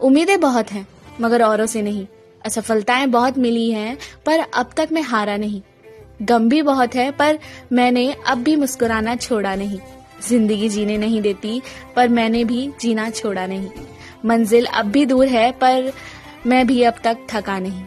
उम्मीदें बहुत हैं, मगर औरों से नहीं। अच्छा, असफलताएँ बहुत मिली हैं, पर अब तक मैं हारा नहीं। गम भी बहुत है, पर मैंने अब भी मुस्कुराना छोड़ा नहीं। ज़िंदगी जीने नहीं देती, पर मैंने भी जीना छोड़ा नहीं। मंजिल अब भी दूर है, पर मैं भी अब तक थका नहीं।